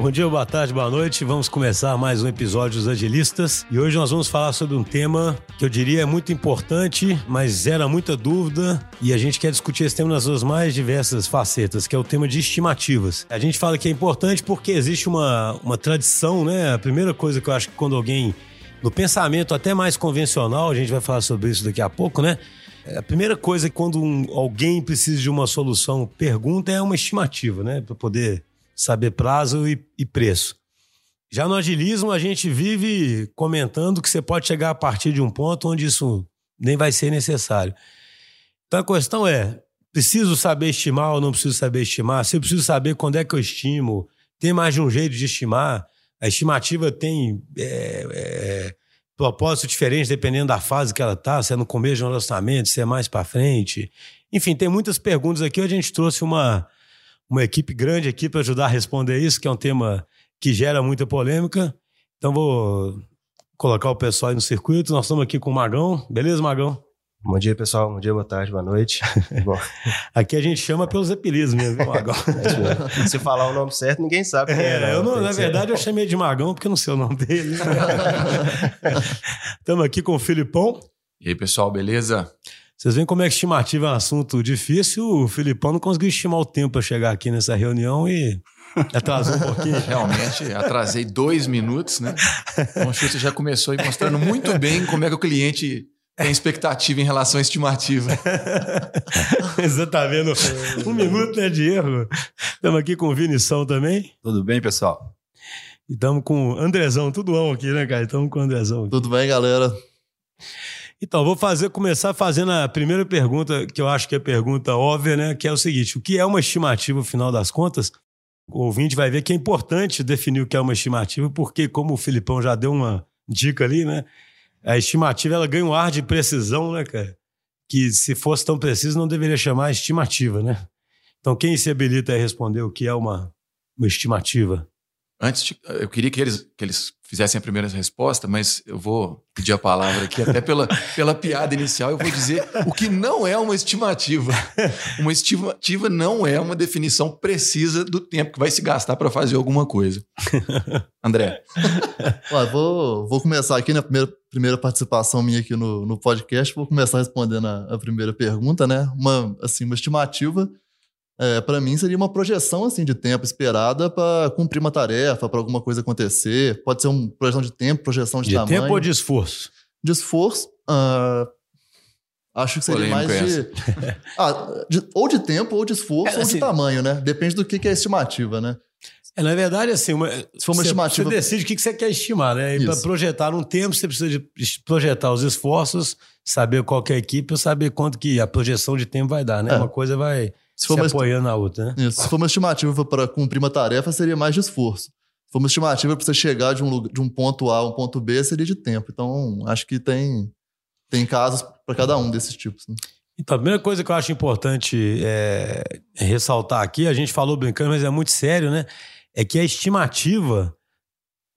Bom dia, boa tarde, boa noite. Vamos começar mais um episódio dos Agilistas. E hoje nós vamos falar sobre um tema que eu diria é muito importante, mas gera muita dúvida. E a gente quer discutir esse tema nas suas mais diversas facetas, que é o tema de estimativas. A gente fala que é importante porque existe uma, uma tradição, né? A primeira coisa que eu acho que quando alguém, no pensamento até mais convencional, a gente vai falar sobre isso daqui a pouco, né? A primeira coisa que quando um, alguém precisa de uma solução, pergunta é uma estimativa, né? Para poder saber prazo e, e, preço. Já no agilismo, a gente vive comentando que você pode chegar a partir de um ponto onde isso nem vai ser necessário. Então a questão é: preciso saber estimar ou não preciso saber estimar? Se eu preciso saber quando é que eu estimo, tem mais de um jeito de estimar. A estimativa tem é, é, propósito diferente dependendo da fase que ela está, se é no começo de um lançamento, se é mais para frente. Enfim, tem muitas perguntas aqui. A gente trouxe uma, uma equipe grande aqui para ajudar a responder isso, que é um tema que gera muita polêmica. Então vou colocar o pessoal aí no circuito. Nós estamos aqui com o Magão. Beleza, Magão? Bom dia, pessoal. Bom dia, boa tarde, boa noite. Bom. Aqui a gente chama pelos apelidos mesmo, viu, Magão? Se falar o nome certo, ninguém sabe quem é. é eu não, na verdade, eu chamei de Magão porque eu não sei o nome dele. Estamos aqui com o Filipão. E aí, pessoal, beleza? Vocês veem como é que estimativa é um assunto difícil. O Filipão não conseguiu estimar o tempo para chegar aqui nessa reunião e atrasou um pouquinho. Realmente, atrasei dois minutos, né? Então, o Xuxa já começou aí mostrando muito bem como é que o cliente tem expectativa em relação à estimativa. Você tá vendo? Um minuto né, de erro. Estamos aqui com o Vinição também. Tudo bem, pessoal? E estamos com o Andrezão, tudo bom aqui, né, cara? Estamos com o Andrezão. Aqui. Tudo bem, galera? Então, vou fazer, começar fazendo a primeira pergunta, que eu acho que é a pergunta óbvia, né? Que é o seguinte: o que é uma estimativa, no final das contas? O ouvinte vai ver que é importante definir o que é uma estimativa, porque, como o Filipão já deu uma dica ali, né? A estimativa ela ganha um ar de precisão, né, cara? Que se fosse tão preciso, não deveria chamar estimativa, né? Então, quem se habilita a responder o que é uma, uma estimativa? Antes, de, eu queria que eles, que eles fizessem a primeira resposta, mas eu vou pedir a palavra aqui, até pela, pela piada inicial, eu vou dizer o que não é uma estimativa. Uma estimativa não é uma definição precisa do tempo que vai se gastar para fazer alguma coisa. André. vou, vou começar aqui na primeira, primeira participação minha aqui no, no podcast, vou começar respondendo a, a primeira pergunta, né? Uma, assim, uma estimativa é, para mim seria uma projeção assim de tempo esperada para cumprir uma tarefa, para alguma coisa acontecer. Pode ser uma projeção de tempo, projeção de, de tamanho. De tempo ou de esforço? De esforço. Uh, acho que seria Polêmico mais de, ah, de, ou de tempo ou de esforço é, assim, ou de assim- tamanho, né? Depende do que, que é a estimativa, né? É, na verdade, assim, uma, se for uma você, estimativa. Você decide o que, que você quer estimar, né? E para projetar um tempo, você precisa de projetar os esforços, saber qual é a equipe, saber quanto que a projeção de tempo vai dar, né? É. Uma coisa vai se, for se uma apoiando na outra, né? Isso. Se for uma estimativa para cumprir uma tarefa, seria mais de esforço. Se for uma estimativa para você chegar de um, de um ponto A a um ponto B, seria de tempo. Então, acho que tem, tem casos para cada um desses tipos. Né? Então, a primeira coisa que eu acho importante é ressaltar aqui, a gente falou brincando, mas é muito sério, né? É que a estimativa,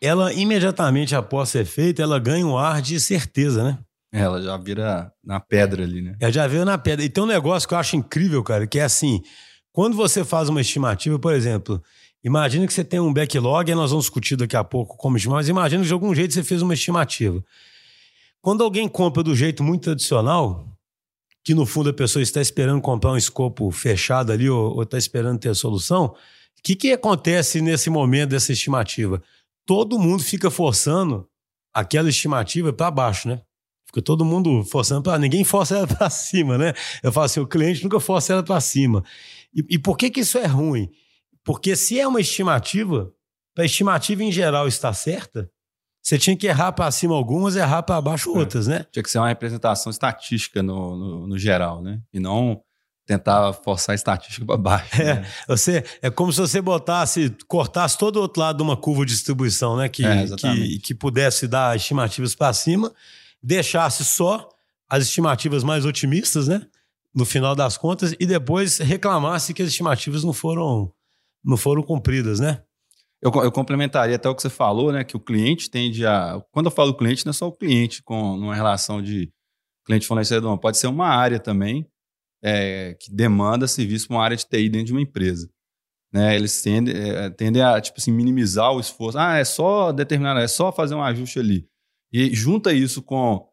ela imediatamente após ser feita, ela ganha um ar de certeza, né? Ela já vira na pedra ali, né? Ela já vira na pedra. E tem um negócio que eu acho incrível, cara, que é assim: quando você faz uma estimativa, por exemplo, imagina que você tem um backlog, e nós vamos discutir daqui a pouco como estimar, mas imagina que de algum jeito você fez uma estimativa. Quando alguém compra do jeito muito tradicional, que no fundo a pessoa está esperando comprar um escopo fechado ali ou, está esperando ter a solução, o que, que acontece nesse momento dessa estimativa? Todo mundo fica forçando aquela estimativa para baixo, né? Fica todo mundo forçando para ninguém força ela para cima, né? Eu falo assim, o cliente nunca força ela para cima. E, e, por que que isso é ruim? Porque se é uma estimativa, para a estimativa em geral estar certa, você tinha que errar para cima algumas, errar para baixo é. outras, né? Tinha que ser uma representação estatística no, no, no geral, né? E não tentar forçar a estatística para baixo. É, né? você, é como se você botasse, cortasse todo o outro lado de uma curva de distribuição, né? Que, é, que, que pudesse dar estimativas para cima deixasse só as estimativas mais otimistas, né? No final das contas, e depois reclamasse que as estimativas não foram, não foram cumpridas, né? Eu, eu, complementaria até o que você falou, né? Que o cliente tende a. Quando eu falo cliente, não é só o cliente com uma relação de cliente fornecedor, pode ser uma área também é, que demanda serviço uma área de TI dentro de uma empresa. né? Eles tendem, é, tendem a, tipo assim, minimizar o esforço. Ah, é só determinar, é só fazer um ajuste ali. E junta isso com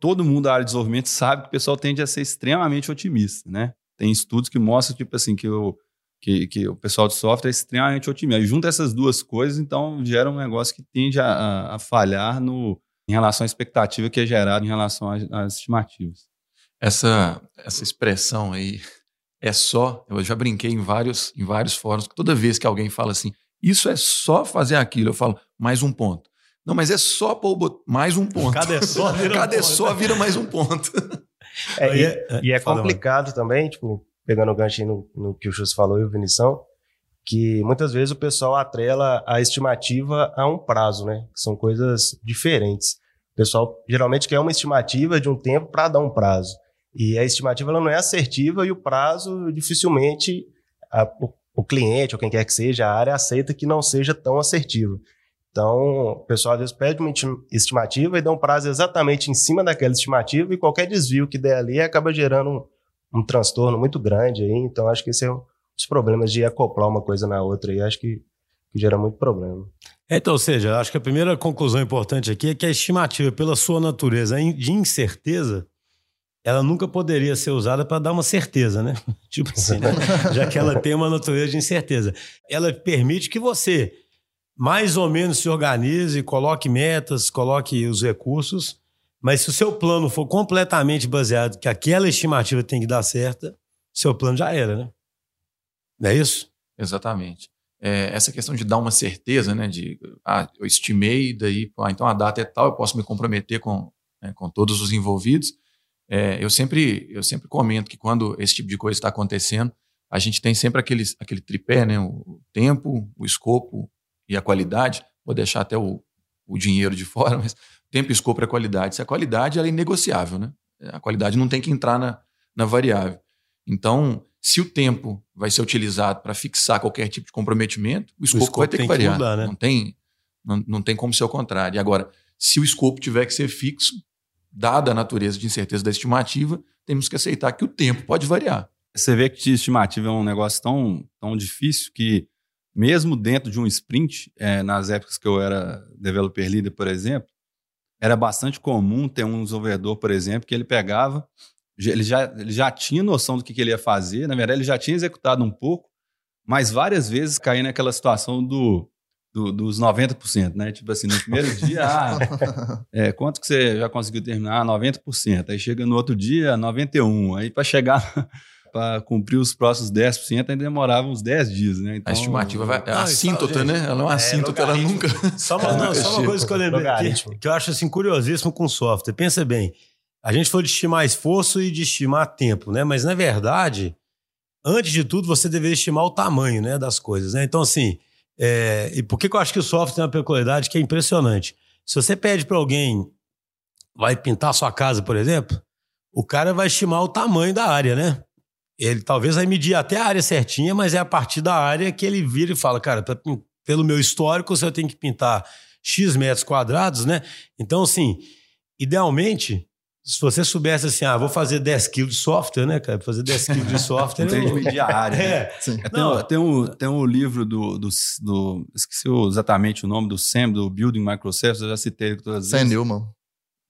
todo mundo da área de desenvolvimento sabe que o pessoal tende a ser extremamente otimista, né? Tem estudos que mostram, tipo assim, que o, que, que o pessoal de software é extremamente otimista. E junta essas duas coisas, então, gera um negócio que tende a, a, a falhar no, em relação à expectativa que é gerada em relação às, estimativas. Essa, essa expressão aí é só, eu já brinquei em vários, em vários fóruns, toda vez que alguém fala assim, isso é só fazer aquilo, eu falo, mais um ponto. Não, mas é só pôr mais um ponto. Cada é só vira Cada um é só vira mais um ponto. É, e, é- e é complicado também, tipo, pegando o gancho aí no, no que o Chus falou e o Vinição, que muitas vezes o pessoal atrela a estimativa a um prazo, né? Que são coisas diferentes. O pessoal geralmente quer uma estimativa de um tempo para dar um prazo. E a estimativa ela não é assertiva e o prazo dificilmente a- o, o cliente ou quem quer que seja, a área aceita que não seja tão assertivo. Então, o pessoal às vezes pede uma esti- estimativa e dá um prazo exatamente em cima daquela estimativa e qualquer desvio que der ali acaba gerando um, um transtorno muito grande aí. Então, acho que esse é um dos problemas de acoplar uma coisa na outra aí. Acho que, que gera muito problema. Então, ou seja, acho que a primeira conclusão importante aqui é que a estimativa, pela sua natureza de incerteza, ela nunca poderia ser usada para dar uma certeza, né? tipo assim, né? já que ela tem uma natureza de incerteza. Ela permite que você mais ou menos se organize, coloque metas, coloque os recursos, mas se o seu plano for completamente baseado que aquela estimativa tem que dar certa, seu plano já era, né? Não é isso? Exatamente. É, essa questão de dar uma certeza, né? De, ah, eu estimei, daí, ah, então a data é tal, eu posso me comprometer com, né, com todos os envolvidos. É, eu, sempre, eu sempre comento que quando esse tipo de coisa está acontecendo, a gente tem sempre aquele, aquele tripé, né? O tempo, o escopo e a qualidade. Vou deixar até o, o dinheiro de fora, mas tempo, escopo e a qualidade. Se a qualidade ela é inegociável, né? A qualidade não tem que entrar na, na variável. Então, se o tempo vai ser utilizado para fixar qualquer tipo de comprometimento, o escopo, escopo vai ter que que variar. mudar, né? Não tem, não, não tem como ser o contrário. E agora, se o escopo tiver que ser fixo, dada a natureza de incerteza da estimativa, temos que aceitar que o tempo pode variar. Você vê que estimativa é um negócio tão, tão difícil que, mesmo dentro de um sprint, é, nas épocas que eu era developer leader, por exemplo, era bastante comum ter um desenvolvedor, por exemplo, que ele pegava, ele já, ele já tinha noção do que, que ele ia fazer, na verdade, ele já tinha executado um pouco, mas várias vezes caía naquela situação do, do- dos 90%, né? Tipo assim, no primeiro dia, ah, é, quanto que você já conseguiu terminar? 90%. Aí chega no outro dia, 91%. Aí para chegar, para cumprir os próximos 10%, ainda demorava uns 10 dias, né? A Então, estimativa vai, é Não, assíntota, né? Ela é uma assíntota, ela logaritmo. nunca. Só uma, não, só uma coisa que eu lembrei aqui, Logaritmo. que eu acho assim curiosíssimo com software. Pensa bem, a gente falou de estimar esforço e de estimar tempo, né? Mas na verdade, antes de tudo, você deveria estimar o tamanho, né, das coisas, né? Então assim, é, e por que que eu acho que o software tem uma peculiaridade que é impressionante? Se você pede para alguém vai pintar sua casa, por exemplo, o cara vai estimar o tamanho da área, né? Ele talvez vai medir até a área certinha, mas é a partir da área que ele vira e fala, cara, pra pelo meu histórico, se eu tenho que pintar X metros quadrados, né? Então, assim, idealmente, se você soubesse assim, ah, vou fazer 10 quilos de software, né, cara? Fazer 10 quilos de software. não tem de eu- medir a área. né? É, Sim. Tem, Não. tem, um, tem um livro do, do, do- Esqueci exatamente o nome do SAM, do Building Microservices, eu já citei ele todas as Sam vezes. Newman.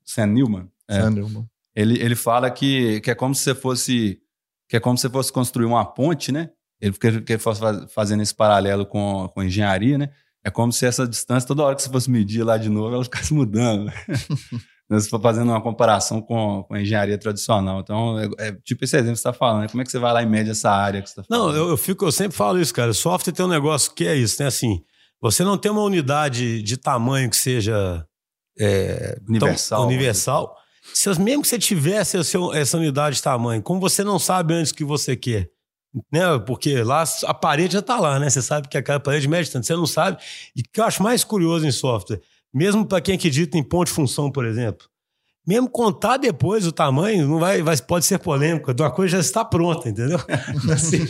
Sam Newman. É. Sam Newman. Ele, ele fala que, que é como se você fosse que é como se você fosse construir uma ponte, né? Ele que, ele fosse faz- fazendo esse paralelo com, com engenharia, né? É como se essa distância, toda hora que você fosse medir lá de novo, ela ficasse mudando. Né? Você for fazendo uma comparação com, com a engenharia tradicional. Então, é, é tipo esse exemplo que você está falando. né? Como é que você vai lá e mede essa área que você está falando? Não, eu, eu fico, eu sempre falo isso, cara. Software tem um negócio que é isso, né? Assim, você não tem uma unidade de tamanho que seja é, Universal. tão universal. Se, mesmo que você tivesse essa unidade de tamanho, como você não sabe antes o que você quer, né? Porque lá a parede já está lá, né? Você sabe que aquela parede mede tanto, você não sabe. E o que eu acho mais curioso em software, mesmo para quem acredita em ponto de função, por exemplo, mesmo contar depois o tamanho não vai, vai pode ser polêmico, uma coisa já está pronta, entendeu? Assim,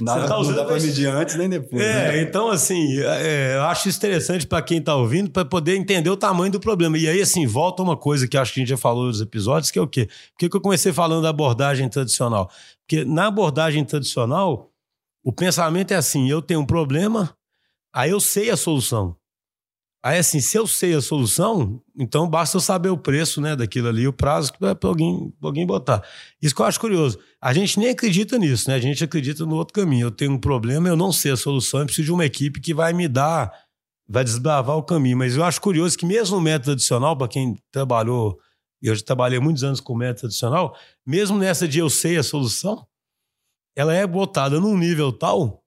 Nada, tá não usando dá para medir antes nem depois. é, né? então assim, é, eu acho isso interessante para quem está ouvindo, para poder entender o tamanho do problema. E aí, assim, volta uma coisa que acho que a gente já falou nos episódios, que é o quê? Por que que eu comecei falando da abordagem tradicional? Porque na abordagem tradicional, O pensamento é assim: eu tenho um problema, aí eu sei a solução. Aí, assim, se eu sei a solução, então basta eu saber o preço né, daquilo ali, o prazo que para alguém, alguém botar. Isso que eu acho curioso. A gente nem acredita nisso, né? A gente acredita no outro caminho. Eu tenho um problema, eu não sei a solução, eu preciso de uma equipe que vai me dar, vai desbravar o caminho. Mas eu acho curioso que mesmo no método tradicional, para quem trabalhou, eu já trabalhei muitos anos com método tradicional, mesmo nessa de eu sei a solução, ela é botada num nível tal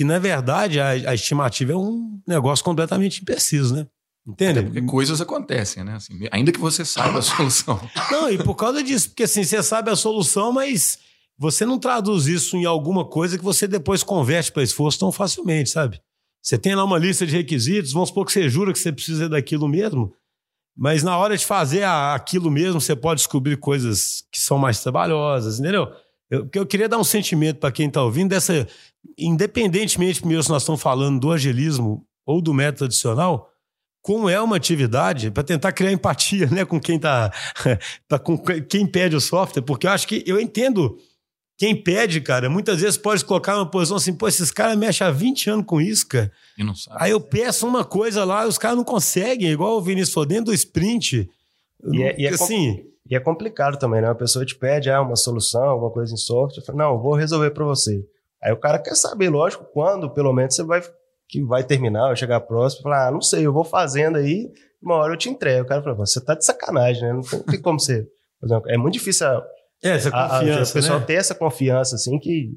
que, na verdade, a, a estimativa é um negócio completamente impreciso, né? Entende? Até porque coisas acontecem, né? Assim, ainda que você saiba a solução. Não, e por causa disso, porque assim, você sabe a solução, mas você não traduz isso em alguma coisa que você depois converte para esforço tão facilmente, sabe? Você tem lá uma lista de requisitos, vamos supor que você jura que você precisa daquilo mesmo, mas na hora de fazer aquilo mesmo, você pode descobrir coisas que são mais trabalhosas, entendeu? Eu, eu queria dar um sentimento para quem está ouvindo dessa. Independentemente, primeiro, se nós estamos falando do agilismo ou do método tradicional, como é uma atividade para tentar criar empatia né, com quem tá, tá, com quem pede o software, porque eu acho que eu entendo quem pede, cara, muitas vezes pode colocar uma posição assim, pô, esses caras mexem há 20 anos com isso, cara. E não sabe. Aí eu peço uma coisa lá, os caras não conseguem, igual o Vinícius falou, dentro do sprint. E é, e é assim, e é complicado também, né? A pessoa te pede ah, uma solução, alguma coisa em software, fala, não, vou resolver para você. Aí o cara quer saber, lógico, quando pelo menos você vai que vai terminar, vai chegar próximo, falar, ah, não sei, eu vou fazendo aí, uma hora eu te entrego. O cara fala, você tá de sacanagem, né? Não tem como ser. É muito difícil a, é, essa confiança, a, a, o pessoal né? ter essa confiança, assim, que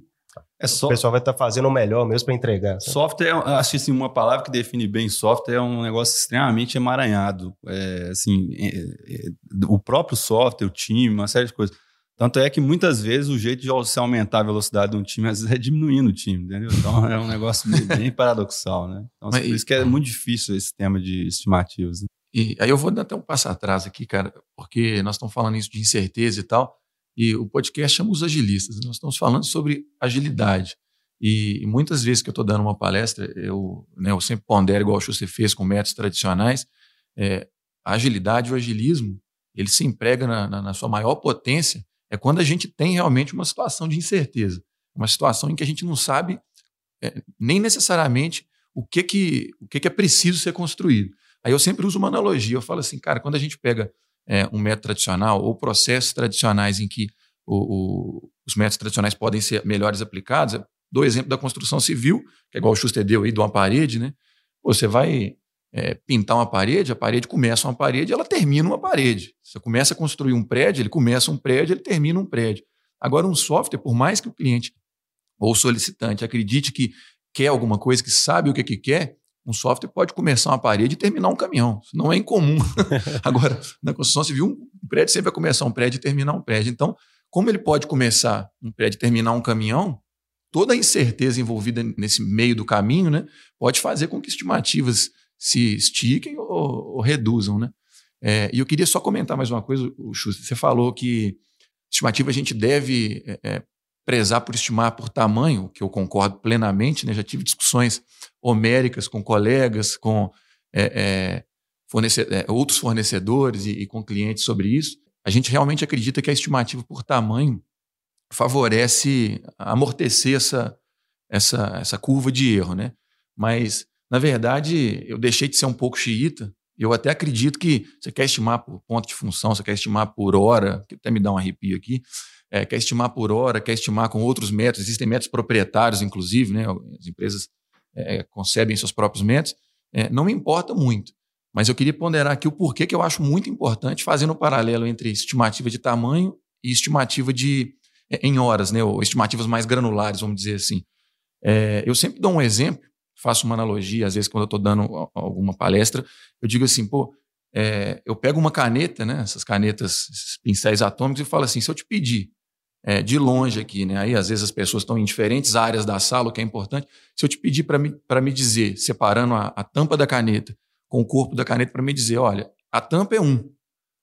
é o pessoal vai estar tá fazendo o melhor mesmo para entregar. Sabe? Software, acho assim, uma palavra que define bem software é um negócio extremamente emaranhado. É, assim, é, é, o próprio software, o time, uma série de coisas. Tanto é que muitas vezes o jeito de você aumentar a velocidade de um time, às vezes é diminuindo o time, entendeu? Então é um negócio bem paradoxal, né? Então, Mas, por isso que é muito difícil esse tema de estimativas. Né? E aí eu vou dar até um passo atrás aqui, cara, porque nós estamos falando isso de incerteza e tal. E o podcast chama os agilistas. Nós estamos falando sobre agilidade. E, muitas vezes que eu estou dando uma palestra, eu, né, eu sempre pondero, igual o você fez com métodos tradicionais, é, a agilidade e o agilismo, ele se emprega na, na, na, sua maior potência, é quando a gente tem realmente uma situação de incerteza, uma situação em que a gente não sabe é, nem necessariamente o que, que, o que, que é preciso ser construído. Aí eu sempre uso uma analogia, eu falo assim, cara, quando a gente pega é, um método tradicional ou processos tradicionais em que o, o, os métodos tradicionais podem ser melhores aplicados. Dou exemplo da construção civil, que é igual o Schuster deu aí de uma parede, né? Você vai é, pintar uma parede, a parede começa uma parede, ela termina uma parede. Você começa a construir um prédio, ele começa um prédio, ele termina um prédio. Agora, um software, por mais que o cliente ou o solicitante acredite que quer alguma coisa, que sabe o que, que quer, um software pode começar uma parede e terminar um caminhão. Isso não é incomum. Agora, na construção civil, um prédio sempre vai começar um prédio e terminar um prédio. Então, como ele pode começar um prédio e terminar um caminhão, toda a incerteza envolvida nesse meio do caminho né, pode fazer com que estimativas se estiquem ou, ou reduzam. Né? É, e eu queria só comentar mais uma coisa, Schuster. Você falou que estimativa a gente deve é, é prezar por estimar por tamanho, que eu concordo plenamente, né? já tive discussões homéricas com colegas, com é, é, é, outros fornecedores e, e, com clientes sobre isso. A gente realmente acredita que a estimativa por tamanho favorece amortecer essa, essa, essa curva de erro. Né? Mas, na verdade, eu deixei de ser um pouco xiita. Eu até acredito que você quer estimar por ponto de função, você quer estimar por hora, que até me dá um arrepio aqui, é, quer estimar por hora, quer estimar com outros métodos, existem métodos proprietários, inclusive, né? as empresas é, concebem seus próprios métodos, é, não me importa muito. Mas eu queria ponderar aqui o porquê que eu acho muito importante, fazendo um paralelo entre estimativa de tamanho e estimativa de é, em horas, né? ou estimativas mais granulares, vamos dizer assim. É, eu sempre dou um exemplo, faço uma analogia, às vezes quando eu estou dando alguma palestra, eu digo assim, pô, é, eu pego uma caneta, né, essas canetas, esses pincéis atômicos, e falo assim: se eu te pedir é, de longe aqui, né? Aí às vezes as pessoas estão em diferentes áreas da sala, o que é importante. Se eu te pedir para me, me dizer, separando a, a, tampa da caneta com o corpo da caneta, para me dizer, olha, a tampa é um.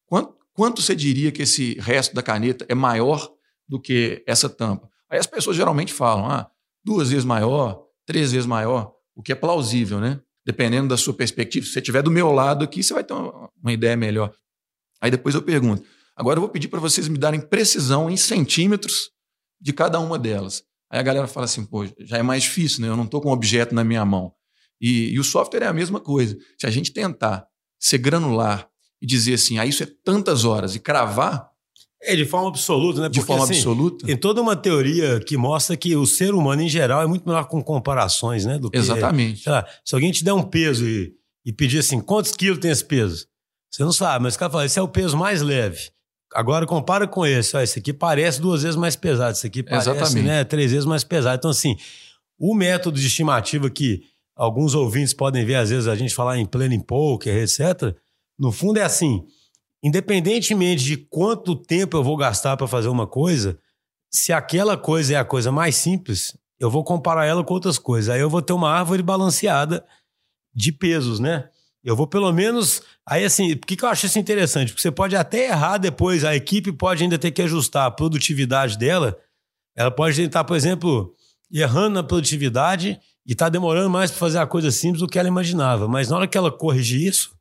Quanto, quanto você diria que esse resto da caneta é maior do que essa tampa? Aí as pessoas geralmente falam, ah, duas vezes maior, três vezes maior, o que é plausível, né? Dependendo da sua perspectiva. Se você estiver do meu lado aqui, você vai ter uma, uma ideia melhor. Aí depois eu pergunto, Agora eu vou pedir para vocês me darem precisão em centímetros de cada uma delas. Aí a galera fala assim, pô, já é mais difícil, né? Eu não estou com um objeto na minha mão. E, e, o software é a mesma coisa. Se a gente tentar ser granular e dizer assim, ah, isso é tantas horas e cravar. É, de forma absoluta, né? Porque, de forma assim, absoluta. Tem toda uma teoria que mostra que o ser humano, em geral, é muito melhor com comparações, né? Do que, Exatamente. Lá, se alguém te der um peso e, e pedir assim, quantos quilos tem esse peso? Você não sabe, mas o cara fala, esse é o peso mais leve. Agora compara com esse. Ó, esse aqui parece duas vezes mais pesado. Esse aqui parece Exatamente. né, três vezes mais pesado. Então, assim, o método de estimativa que alguns ouvintes podem ver, às vezes, a gente falar em planning poker, etc. No fundo é assim, independentemente de quanto tempo eu vou gastar para fazer uma coisa, se aquela coisa é a coisa mais simples, eu vou comparar ela com outras coisas. Aí eu vou ter uma árvore balanceada de pesos, né? Eu vou pelo menos. Aí, assim, por que, que eu acho isso interessante? Porque você pode até errar depois, a equipe pode ainda ter que ajustar a produtividade dela. Ela pode estar, por exemplo, errando na produtividade e está demorando mais para fazer a coisa simples do que ela imaginava. Mas na hora que ela corrigir isso,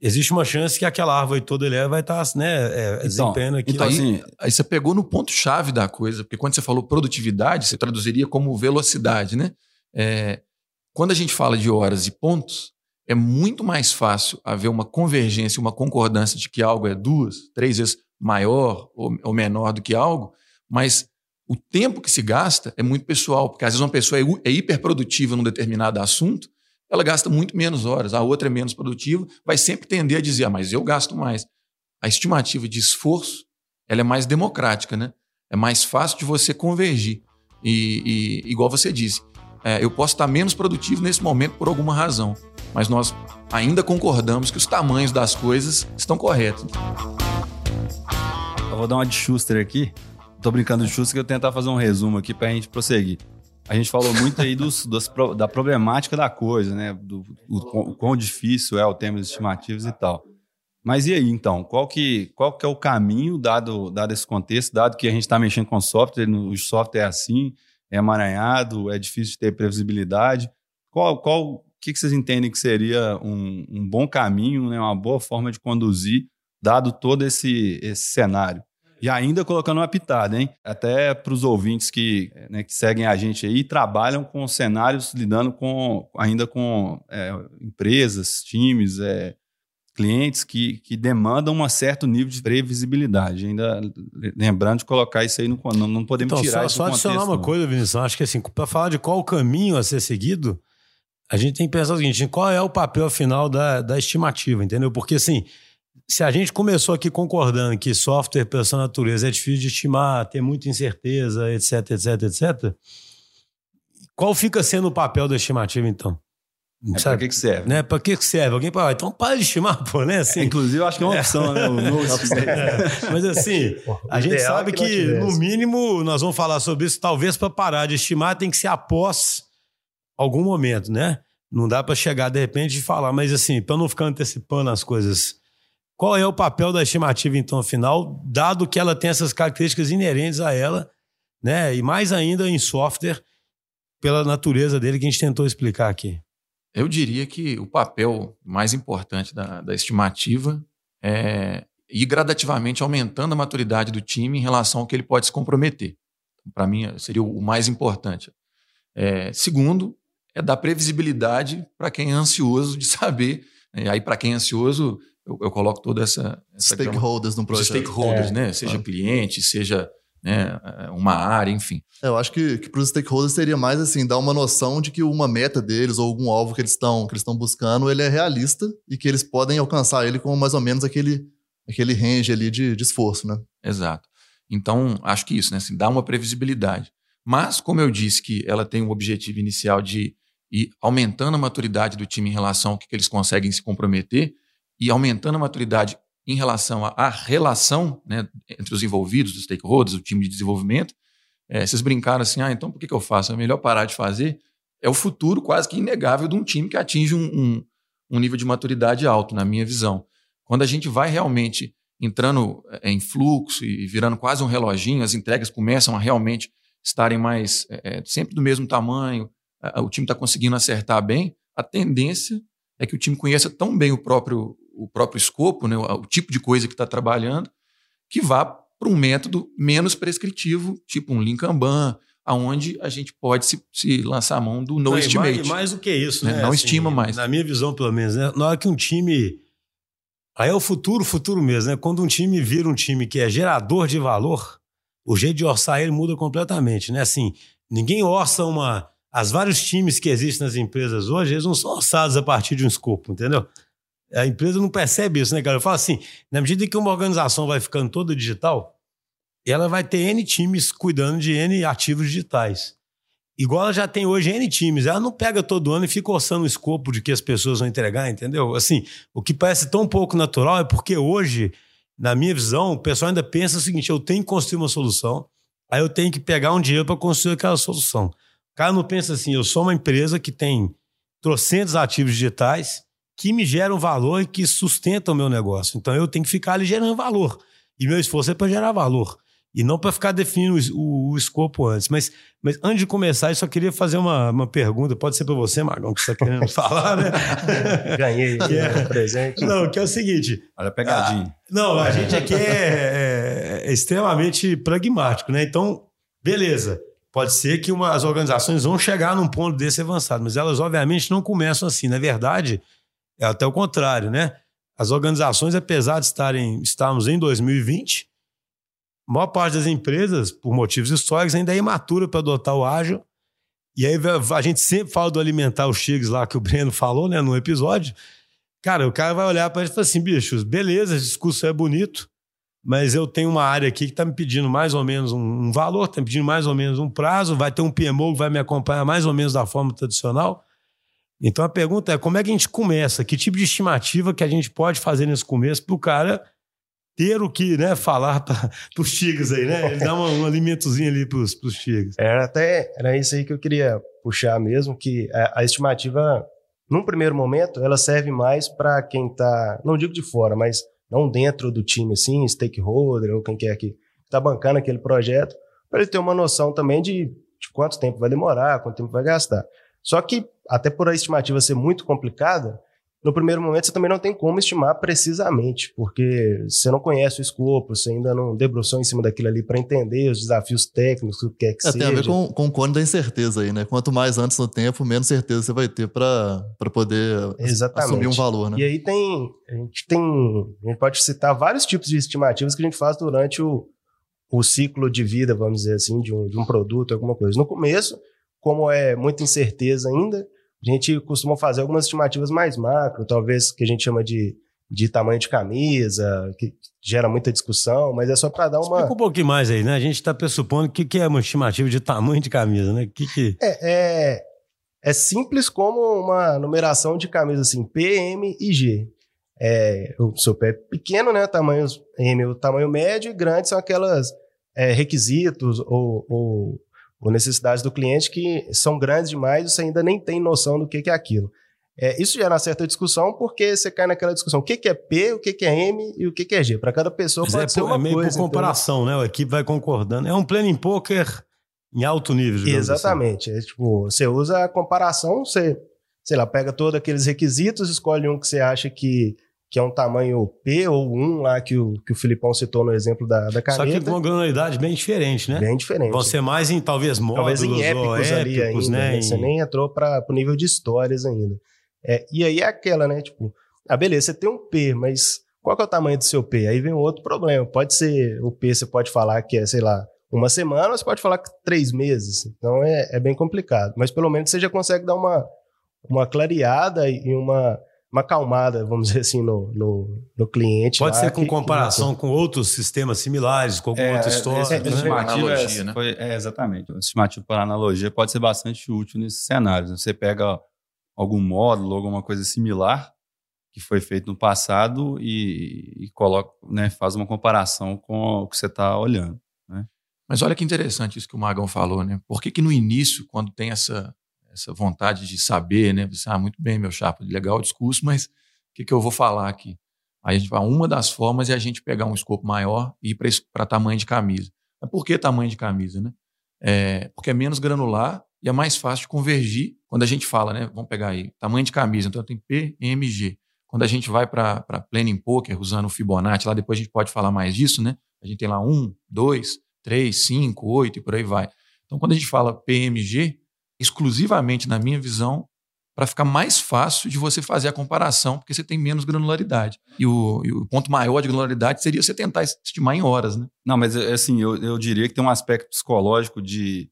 existe uma chance que aquela árvore toda ali vai estar tá, né, é, então, desempenhando aquilo. Então, assim, aí você pegou no ponto-chave da coisa, porque quando você falou produtividade, você traduziria como velocidade, né? É, quando a gente fala de horas e pontos, é muito mais fácil haver uma convergência, uma concordância de que algo é duas, três vezes maior ou, ou menor do que algo, mas o tempo que se gasta é muito pessoal, porque às vezes uma pessoa é, é hiperprodutiva num determinado assunto, ela gasta muito menos horas, a outra é menos produtiva, vai sempre tender a dizer, ah, mas eu gasto mais. A estimativa de esforço ela é mais democrática, né? É mais fácil de você convergir. E, e igual você disse, é, eu posso estar menos produtivo nesse momento por alguma razão, mas nós ainda concordamos que os tamanhos das coisas estão corretos. Eu vou dar uma de Schuster aqui. Tô brincando de Schuster que eu tentar fazer um resumo aqui para a gente prosseguir. A gente falou muito aí dos, dos, da problemática da coisa, né? Do, o, o quão difícil é o tema de estimativas e tal. Mas e aí, então? Qual que, qual que é o caminho, dado, dado esse contexto, dado que a gente está mexendo com software, o software é assim, é amaranhado, é difícil de ter previsibilidade. Qual, qual, o que, que vocês entendem que seria um, um bom caminho, né, uma boa forma de conduzir, dado todo esse, esse cenário? E ainda colocando uma pitada, hein? Até para os ouvintes que, né, que seguem a gente aí, trabalham com cenários lidando com ainda com é, empresas, times, é, clientes que, que demandam um certo nível de previsibilidade. Ainda lembrando de colocar isso aí no não, não podemos então, tirar só, isso só adicionar contexto, uma não. coisa, Vinícius, acho que assim, para falar de qual o caminho a ser seguido, a gente tem que pensar o seguinte, qual é o papel final da, da estimativa, entendeu? Porque assim, se a gente começou aqui concordando que software pela sua natureza é difícil de estimar, tem muita incerteza, etc, etc, etc, qual fica sendo o papel da estimativa então? É para que, que serve? Né? Para que, que serve? Alguém fala, então para de estimar, pô, né? Assim, é, inclusive, eu acho que é uma opção, né? é. Mas assim, a gente sabe que, que no mínimo, nós vamos falar sobre isso, talvez para parar de estimar tem que ser após algum momento, né? Não dá para chegar de repente e falar, mas assim, para não ficar antecipando as coisas, qual é o papel da estimativa então final, dado que ela tem essas características inerentes a ela, né? E mais ainda em software, pela natureza dele que a gente tentou explicar aqui. Eu diria que o papel mais importante da, da estimativa é ir gradativamente aumentando a maturidade do time em relação ao que ele pode se comprometer. Para mim, seria o mais importante. É, segundo, é dar previsibilidade para quem é ansioso de saber. Né? Aí, para quem é ansioso, eu, eu, coloco toda essa. essa stakeholders no projeto. Stakeholders, é, né? Seja cliente, seja né, uma área, enfim. É, eu acho que, que para os stakeholders seria mais assim, dar uma noção de que uma meta deles ou algum alvo que eles estão que eles estão buscando, ele é realista e que eles podem alcançar ele com mais ou menos aquele, aquele range ali de, de esforço, né? Exato. Então, acho que isso, né? Assim, dá uma previsibilidade. Mas, como eu disse que ela tem um objetivo inicial de ir aumentando a maturidade do time em relação ao que, que eles conseguem se comprometer e aumentando a maturidade em relação à relação né, entre os envolvidos, os stakeholders, o time de desenvolvimento, é, vocês brincaram assim, ah, então por que, que eu faço? É melhor parar de fazer. É o futuro quase que inegável de um time que atinge um, um, um nível de maturidade alto, na minha visão. Quando a gente vai realmente entrando é, em fluxo e virando quase um reloginho, as entregas começam a realmente estarem mais é, é sempre do mesmo tamanho, o time está conseguindo acertar bem, a tendência é que o time conheça tão bem o próprio, o próprio escopo, né, o, o tipo de coisa que está trabalhando, que vá para um método menos prescritivo, tipo um Lean Kanban, aonde a gente pode se, se lançar a mão do no Não, e estimate. mais, mais do que isso, Né? né? Não estima mais. Na minha visão, pelo menos, né? Na hora que um time. Aí é o futuro, futuro mesmo, né? Quando um time vira um time que é gerador de valor, o jeito de orçar ele muda completamente, né? Assim, ninguém orça uma. As vários times que existem nas empresas hoje, eles não são orçados a partir de um escopo, entendeu? A empresa não percebe isso, né, cara? Eu falo assim, na medida que uma organização vai ficando toda digital, ela vai ter N times cuidando de N ativos digitais. Igual ela já tem hoje N times, ela não pega todo ano e fica orçando o escopo de que as pessoas vão entregar, entendeu? Assim, o que parece tão pouco natural é porque hoje, na minha visão, o pessoal ainda pensa o seguinte: eu tenho que construir uma solução, aí eu tenho que pegar um dinheiro para construir aquela solução. O cara não pensa assim, eu sou uma empresa que tem trocentos ativos digitais que me geram valor e que sustentam o meu negócio. Então eu tenho que ficar ali gerando valor. E meu esforço é para gerar valor. E não para ficar definindo o, o, o, escopo antes. Mas, mas antes de começar, eu só queria fazer uma, uma pergunta. Pode ser para você, Magão, que você está querendo falar, né? Ganhei Que é- o presente. Não, que é o seguinte. Olha a pegadinha. Não, a gente aqui é, é- é extremamente pragmático, né? Então, beleza. Pode ser que uma- as organizações vão chegar num ponto desse avançado, mas elas obviamente não começam assim. Na verdade, é até o contrário, né? As organizações, apesar de estarem, estarmos em 2020, a maior parte das empresas, por motivos históricos, ainda é imatura para adotar o ágil. E aí a gente sempre fala do alimentar os tigres lá que o Breno falou, né, no episódio. Cara, o cara vai olhar para ele e falar assim: bichos, beleza, esse discurso é bonito, mas eu tenho uma área aqui que está me pedindo mais ou menos um, valor, está me pedindo mais ou menos um prazo, vai ter um PMO que vai me acompanhar mais ou menos da forma tradicional. Então a pergunta é: como é que a gente começa? Que tipo de estimativa que a gente pode fazer nesse começo para o cara ter o que né, falar para os tigres aí, né? Ele dá uma- um alimentozinho ali para os tigres. Era até era isso aí que eu queria puxar mesmo, que a, a estimativa, num primeiro momento, ela serve mais para quem está, não digo de fora, mas não dentro do time, assim, stakeholder ou quem quer que está bancando aquele projeto, para ele ter uma noção também de, de quanto tempo vai demorar, quanto tempo vai gastar. Só que, até por a estimativa ser muito complicada, no primeiro momento você também não tem como estimar precisamente, porque você não conhece o escopo, você ainda não debruçou em cima daquilo ali para entender os desafios técnicos, o que quer que É, seja. tem a ver com, com o cone da incerteza aí, né? Quanto mais antes no tempo, menos certeza você vai ter para poder Exatamente. assumir um valor, né? E aí tem a gente tem a gente pode citar vários tipos de estimativas que a gente faz durante o, o ciclo de vida, vamos dizer assim, de um, de um produto, alguma coisa. No começo, como é muita incerteza ainda, a gente costuma fazer algumas estimativas mais macro, talvez que a gente chama de, de tamanho de camisa, que gera muita discussão, mas é só para dar uma Explica um pouquinho mais aí, né? A gente está pressupondo o que, que é uma estimativa de tamanho de camisa, né? Que que... É, é, é simples como uma numeração de camisas assim, P, M e G. É, o seu pé é pequeno, né? Tamanho M, o tamanho médio e grande são aquelas é, requisitos ou, ou, ou necessidades do cliente que são grandes demais e você ainda nem tem noção do que, que é aquilo. É, isso gera uma certa discussão porque você cai naquela discussão: o que, que é P, o que, que é M e o que, que é G. Para cada pessoa Mas pode é, ser por- uma é meio coisa. por comparação, né? A equipe vai concordando. É um planning poker em alto nível, assim. Exatamente. É, tipo, você usa a comparação, você, sei lá, pega todos aqueles requisitos, escolhe um que você acha que, que é um tamanho P ou um lá que o, que o Filipão citou no exemplo da, da Só que caneta. com uma granularidade bem diferente, né? Bem diferente. Vão ser mais em talvez módulos Talvez em épicos ali épicos, ainda, né? né? Você Em- nem entrou para o nível de histórias ainda. É, e aí é aquela, né? Tipo, ah, beleza, você tem um P, mas qual que é o tamanho do seu P? Aí vem um outro problema. Pode ser, o P você pode falar que é, sei lá, uma semana, ou você pode falar que três meses. Então é, é bem complicado. Mas pelo menos você já consegue dar uma, uma clareada e uma, uma acalmada, vamos dizer assim, no, no, no cliente. Pode lá ser com que- que comparação com outros sistemas similares, com alguma outra história. esse- é, essa né? Analogia, é- né? foi- é, exatamente. A estimativa por analogia pode ser bastante útil nesses cenários. Você pega algum módulo, alguma coisa similar que foi feito no passado e, e coloca, né, faz uma comparação com o que você está olhando. Mas olha que interessante isso que o Magão falou, né? Por que, que no início, quando tem essa, essa vontade de saber, né? Você, ah, muito bem, meu chapa, legal o discurso, mas o que, que eu vou falar aqui? Aí a gente vai, uma das formas é a gente pegar um escopo maior e ir para tamanho de camisa. Mas por que tamanho de camisa, né? É, porque é menos granular e é mais fácil de convergir quando a gente fala, né? Vamos pegar aí, tamanho de camisa, então tem P, G. Quando a gente vai para Planning Poker usando o Fibonacci, lá depois a gente pode falar mais disso, né? A gente tem lá um, dois, três, cinco, oito e por aí vai. Então, quando a gente fala PMG, exclusivamente, na minha visão, para ficar mais fácil de você fazer a comparação, porque você tem menos granularidade. E o, e o, ponto maior de granularidade seria você tentar estimar em horas, né? Não, mas assim, eu, eu diria que tem um aspecto psicológico de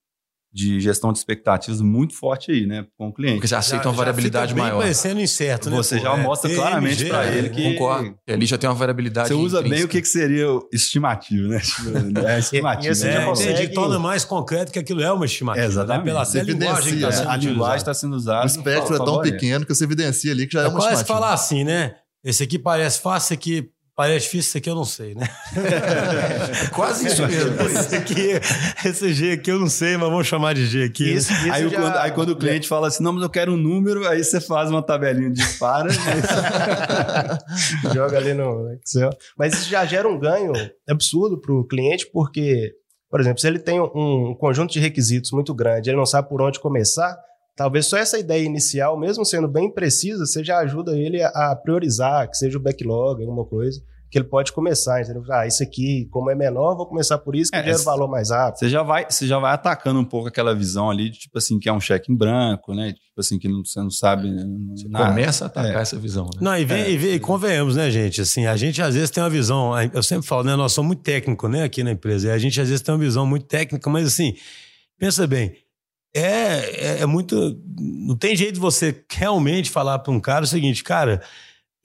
de gestão de expectativas muito forte aí, né, com o cliente. Porque você aceita já, uma variabilidade já maior. parecendo incerto, né? Você pô, já é, mostra claramente para ele que concordo. Ali já tem uma variabilidade. Você usa bem o que, que seria estimativo, né? É estimativo. e, e é, consegue... torna mais concreto que aquilo é uma estimativa. É, exatamente. Né? Pela você linguagem que tá a linguagem está sendo usada. O espectro é tão pequeno que você evidencia ali que já é, é uma estimativa. falar assim, né? Esse aqui parece fácil, esse aqui Parece difícil, isso aqui eu não sei, né? É quase isso mesmo. esse, aqui, esse G aqui eu não sei, mas vamos chamar de G aqui. Isso, isso aí, já... quando, aí, quando, o cliente fala assim, não, mas eu quero um número, aí você faz uma tabelinha de para. Joga ali no Excel. Mas isso já gera um ganho absurdo para o cliente, porque, por exemplo, se ele tem um, um conjunto de requisitos muito grande, ele não sabe por onde começar, Talvez só essa ideia inicial, mesmo sendo bem precisa, você já ajuda ele a priorizar, que seja o backlog, alguma coisa, que ele pode começar, entendeu? Ah, isso aqui, como é menor, vou começar por isso, que é, gera o valor mais rápido. Você já, vai, você já vai atacando um pouco aquela visão ali, de, tipo assim, que é um cheque em branco, né? Tipo assim, que não, você não sabe você nada. Começa a atacar é. essa visão, né? Não, e, vem, é. e, vem, e convenhamos, né, gente? Assim, a gente às vezes tem uma visão, eu sempre falo, né? Nós somos muito técnicos, né, aqui na empresa, e a gente às vezes tem uma visão muito técnica, mas assim, pensa bem, é, é, é, muito. Não tem jeito de você realmente falar para um cara o seguinte, cara.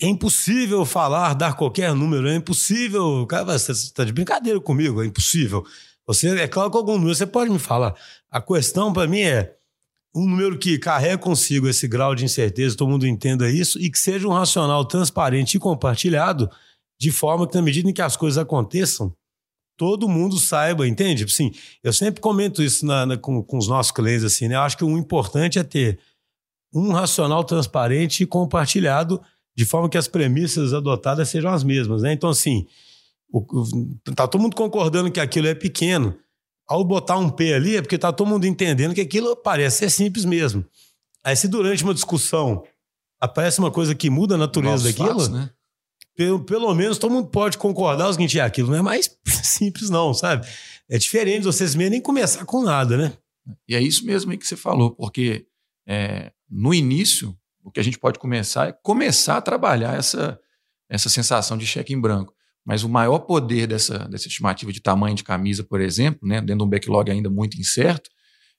É impossível falar, dar qualquer número, é impossível. Cara, você está de brincadeira comigo, é impossível. Você, é claro que algum número você pode me falar. A questão para mim é um número que carrega consigo esse grau de incerteza, todo mundo entenda isso, e que seja um racional transparente e compartilhado, de forma que, na medida em que as coisas aconteçam, todo mundo saiba, entende? Tipo assim, eu sempre comento isso na, na, com, com os nossos clientes, assim, né? Eu acho que o importante é ter um racional transparente e compartilhado de forma que as premissas adotadas sejam as mesmas, né? Então, assim, o, o, tá todo mundo concordando que aquilo é pequeno. Ao botar um P ali é porque tá todo mundo entendendo que aquilo parece ser simples mesmo. Aí, se durante uma discussão aparece uma coisa que muda a natureza daquilo, fatos, né? Pelo, pelo menos todo mundo pode concordar o seguinte, é, aquilo não é mais simples não, sabe? É diferente vocês mesmo nem começar com nada, né? E é isso mesmo que você falou, porque é, no início, o que a gente pode começar é começar a trabalhar essa, essa sensação de cheque em branco. Mas o maior poder dessa, dessa estimativa de tamanho de camisa, por exemplo, né, dentro de um backlog ainda muito incerto,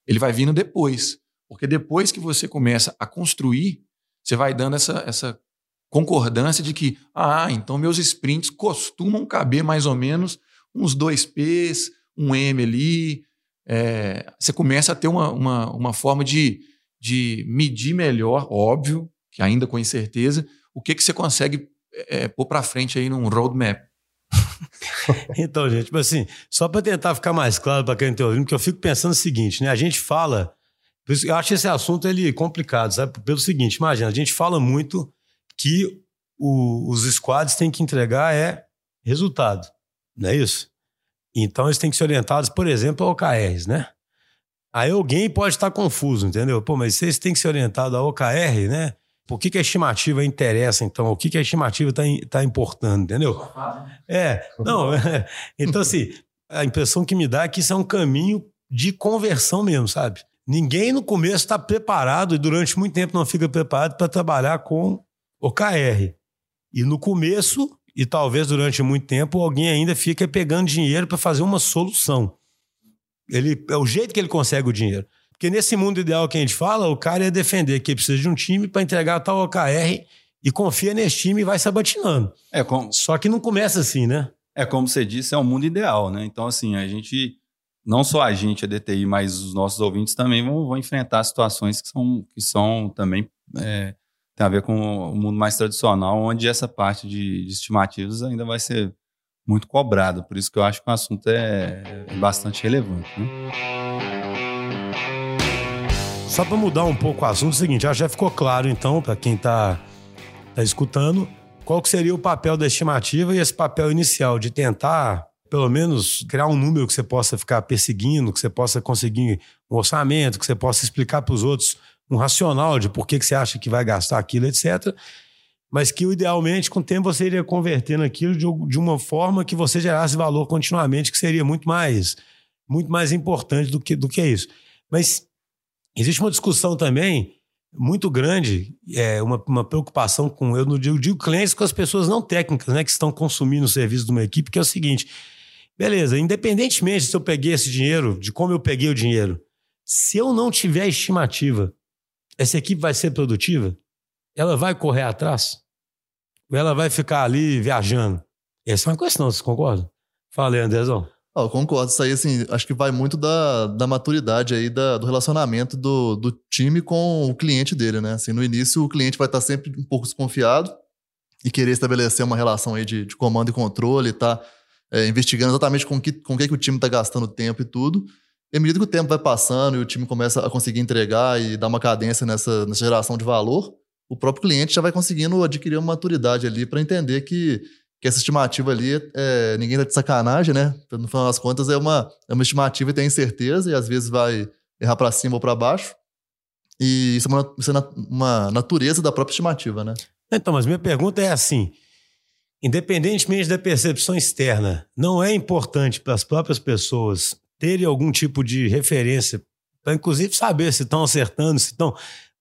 ele vai vindo depois. Porque depois que você começa a construir, você vai dando essa, essa concordância de que, ah, então meus sprints costumam caber mais ou menos uns dois P's, um M ali. É, você começa a ter uma, uma, uma forma de, de medir melhor, óbvio, que ainda com incerteza, o que, que você consegue é, pôr para frente aí num roadmap. então, gente, tipo assim, só para tentar ficar mais claro para quem está ouvindo, porque eu fico pensando o seguinte, né? A gente fala, eu acho esse assunto ele complicado, sabe? Pelo seguinte, imagina, a gente fala muito que o, os squads têm que entregar é resultado, não é isso? Então eles têm que ser orientados, por exemplo, ao OKRs, né? Aí alguém pode estar confuso, entendeu? Pô, mas vocês têm que ser orientados ao OKR, né? Por que, que a estimativa interessa, então? O que, que a estimativa está tá importando, entendeu? É, não, é, então assim, a impressão que me dá é que isso é um caminho de conversão mesmo, sabe? Ninguém no começo está preparado e durante muito tempo não fica preparado para trabalhar com OKR. E no começo, e talvez durante muito tempo, alguém ainda fica pegando dinheiro para fazer uma solução. Ele, é o jeito que ele consegue o dinheiro. Porque nesse mundo ideal que a gente fala, o cara ia defender que precisa de um time para entregar tal OKR e confia nesse time e vai se abatinando. É como... Só que não começa assim, né? É como você disse, é um mundo ideal, né? Então, assim, a gente, não só a gente, a DTI, mas os nossos ouvintes também vão, vão enfrentar situações que são, que são também é, tem a ver com o mundo mais tradicional, onde essa parte de, de estimativas ainda vai ser muito cobrada. Por isso que eu acho que o assunto é, é bastante relevante. Né? Só para mudar um pouco o assunto, é o seguinte, já ficou claro então para quem está tá escutando qual que seria o papel da estimativa e esse papel inicial de tentar pelo menos criar um número que você possa ficar perseguindo, que você possa conseguir um orçamento, que você possa explicar para os outros um racional de por que, que você acha que vai gastar aquilo, etc. Mas que, idealmente, com o tempo, você iria convertendo aquilo de, de uma forma que você gerasse valor continuamente, que seria muito mais muito mais importante do que, do que isso. Mas existe uma discussão também muito grande, é, uma, uma preocupação com, eu não digo, digo clientes, com as pessoas não técnicas, né, que estão consumindo o serviço de uma equipe, que é o seguinte: beleza, independentemente se eu peguei esse dinheiro, de como eu peguei o dinheiro, se eu não tiver estimativa, essa equipe vai ser produtiva? Ela vai correr atrás? Ou ela vai ficar ali viajando? Essa é uma questão, vocês concordam? Fala aí, Andrezão. Oh, concordo. Isso aí, assim, acho que vai muito da, da maturidade aí, da, do relacionamento do, do time com o cliente dele, né? Assim, no início, o cliente vai estar sempre um pouco desconfiado e querer estabelecer uma relação aí de, de comando e controle, tá é, investigando exatamente com que, com que, que o time está gastando tempo e tudo. E à medida que o tempo vai passando e o time começa a conseguir entregar e dar uma cadência nessa, nessa geração de valor, o próprio cliente já vai conseguindo adquirir uma maturidade ali para entender que que essa estimativa ali, é, ninguém tá de sacanagem, né? No final das contas, é uma, é uma estimativa e tem incerteza, e às vezes vai errar para cima ou para baixo. E isso é, uma, isso é uma natureza da própria estimativa, né? Então, mas minha pergunta é assim: independentemente da percepção externa, não é importante para as próprias pessoas terem algum tipo de referência para, inclusive, saber se estão acertando, se estão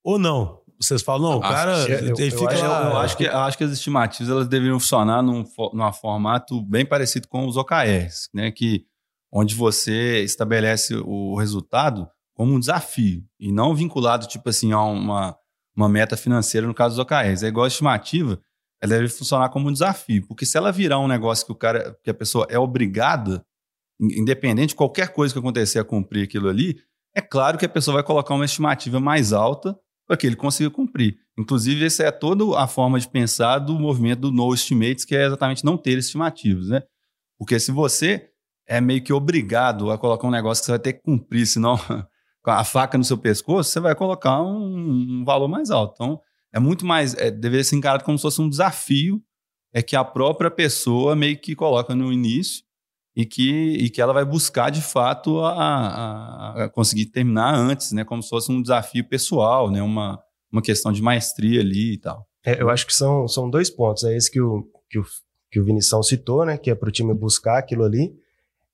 ou não. Vocês falam, não, o cara. Eu, ele fica eu, lá, eu, acho que, eu acho que as estimativas elas deveriam funcionar num, num formato bem parecido com os OKRs, né? Que, onde você estabelece o resultado como um desafio e não vinculado, tipo assim, a uma, uma meta financeira no caso dos OKRs. É igual a estimativa, ela deve funcionar como um desafio, porque se ela virar um negócio que o cara, que a pessoa é obrigada, independente de qualquer coisa que acontecer a cumprir aquilo ali, é claro que a pessoa vai colocar uma estimativa mais alta para que ele consiga cumprir. Inclusive, essa é toda a forma de pensar do movimento do no estimates, que é exatamente não ter estimativos, né? Porque se você é meio que obrigado a colocar um negócio que você vai ter que cumprir, senão com a faca no seu pescoço, você vai colocar um, um valor mais alto. Então, é muito mais, é, deveria ser encarado como se fosse um desafio, é que a própria pessoa meio que coloca no início e que, e que ela vai buscar de fato a, a, a, conseguir terminar antes, né? Como se fosse um desafio pessoal, né? Uma, uma questão de maestria ali e tal. É, eu acho que são, são dois pontos. É esse que o, que o, que o Vinição citou, né? Que é para o time buscar aquilo ali.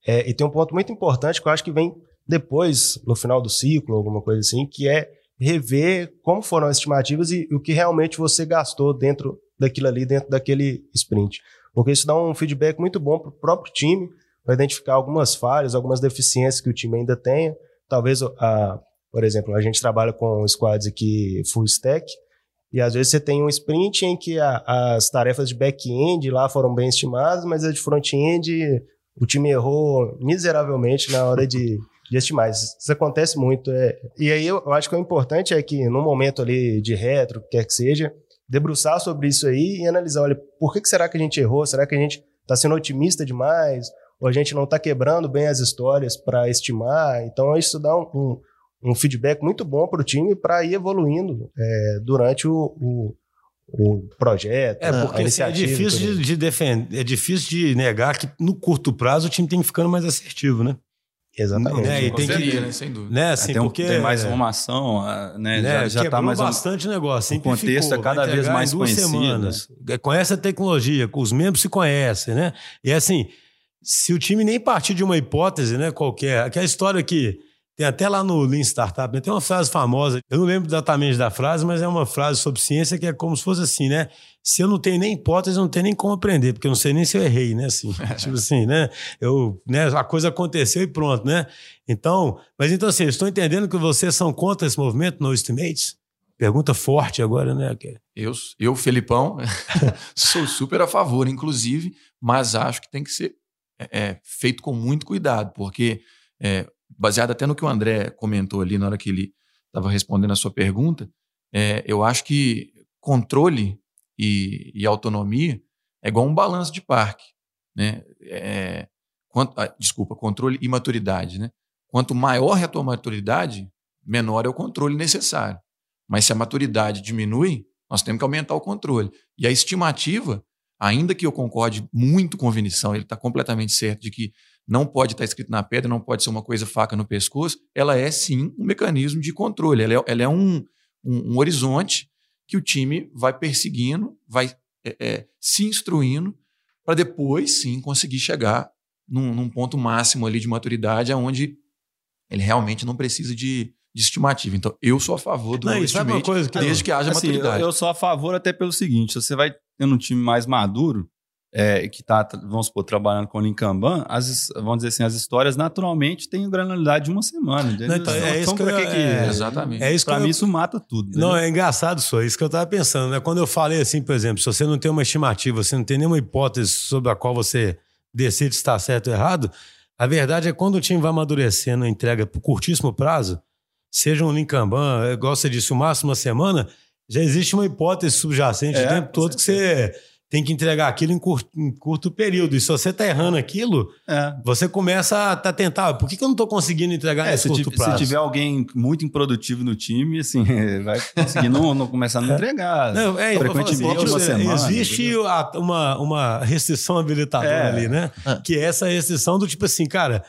É, e tem um ponto muito importante que eu acho que vem depois, no final do ciclo, alguma coisa assim, que é rever como foram as estimativas e o que realmente você gastou dentro daquilo ali, dentro daquele sprint. Porque isso dá um feedback muito bom para o próprio time, para identificar algumas falhas, algumas deficiências que o time ainda tenha. Talvez, a, por exemplo, a gente trabalha com squads aqui full stack, e às vezes você tem um sprint em que a, as tarefas de back-end lá foram bem estimadas, mas a de front-end o time errou miseravelmente na hora de, de estimar. Isso, acontece muito. É, e aí eu, eu, acho que o importante é que no momento ali de retro, quer que seja, debruçar sobre isso aí e analisar, olha, por que, que será que a gente errou? Será que a gente está sendo otimista demais? Ou a gente não está quebrando bem as histórias para estimar. Então, isso dá um, um, um feedback muito bom para o time para ir evoluindo é, durante o, o, o, projeto. É, porque assim, é difícil de, de, defender, é difícil de negar que no curto prazo o time tem que ficando mais assertivo, né? Exatamente. Né? E tem que, né? Sem dúvida. Né? Assim, tem, porque, tem mais informação, né? né? Já, está mais bastante um, negócio. O contexto é cada vez mais conhecido. Semanas. Conhece a tecnologia, os membros se conhecem, né? E assim, se o time nem partir de uma hipótese, né, qualquer, aquela história que tem até lá no Lean Startup, né, tem uma frase famosa, eu não lembro exatamente da frase, mas é uma frase sobre ciência que é como se fosse assim, né? Se eu não tenho nem hipótese, eu não tenho nem como aprender, porque eu não sei nem se eu errei, né? Assim, tipo assim, né? Eu, né? A coisa aconteceu e pronto, né? Então, mas então assim, eu estou entendendo que vocês são contra esse movimento no Estimates? Pergunta forte agora, né? Eu, eu Felipão, sou super a favor, inclusive, mas acho que tem que ser é, é, feito com muito cuidado, porque, é, baseado até no que o André comentou ali na hora que ele estava respondendo a sua pergunta, é, eu acho que controle e, e, autonomia é igual um balanço de parque. Né? É, quanto, ah, desculpa, controle e maturidade. Né? Quanto maior é a tua maturidade, menor é o controle necessário. Mas se a maturidade diminui, nós temos que aumentar o controle. E a estimativa ainda que eu concorde muito com a Vinição, ele está completamente certo de que não pode estar tá escrito na pedra, não pode ser uma coisa faca no pescoço, ela é sim um mecanismo de controle, ela é, ela é um, um, um, horizonte que o time vai perseguindo, vai é, é, se instruindo para depois sim conseguir chegar num, num ponto máximo ali de maturidade, onde ele realmente não precisa de, de estimativa. Então, eu sou a favor do Não, estimate, coisa que eu- desde que haja Assim, eu, maturidade. eu sou a favor até pelo seguinte: se você vai tendo um time mais maduro, é, que está, vamos supor, trabalhando com o Linkamban, as, vamos dizer assim, as histórias naturalmente têm granularidade de uma semana. Não, então, é isso que eu- é- Exatamente. É isso que Pra eu- mim, isso mata tudo. Não, entendeu? é engraçado só, isso que eu tava pensando, né? Quando eu falei assim, por exemplo, se você não tem uma estimativa, você não tem nenhuma hipótese sobre a qual você decide se está certo ou errado, a verdade é que quando o time vai amadurecendo a entrega por curtíssimo prazo, seja um Linkamban, igual você disse, o máximo uma semana, já existe uma hipótese subjacente É, o tempo todo que você tem que entregar aquilo em curto, em curto período. E se você tá errando aquilo, É. você começa a tá tentar, por que, que eu não tô conseguindo entregar É, nesse se, curto tiv- prazo? se tiver alguém muito improdutivo no time, assim, vai conseguir não, não começar a não entregar. Não, é, frequentemente assim, uma semana. Existe uma, uma restrição habilitadora É. ali, né? É. Que é essa restrição do tipo assim, cara,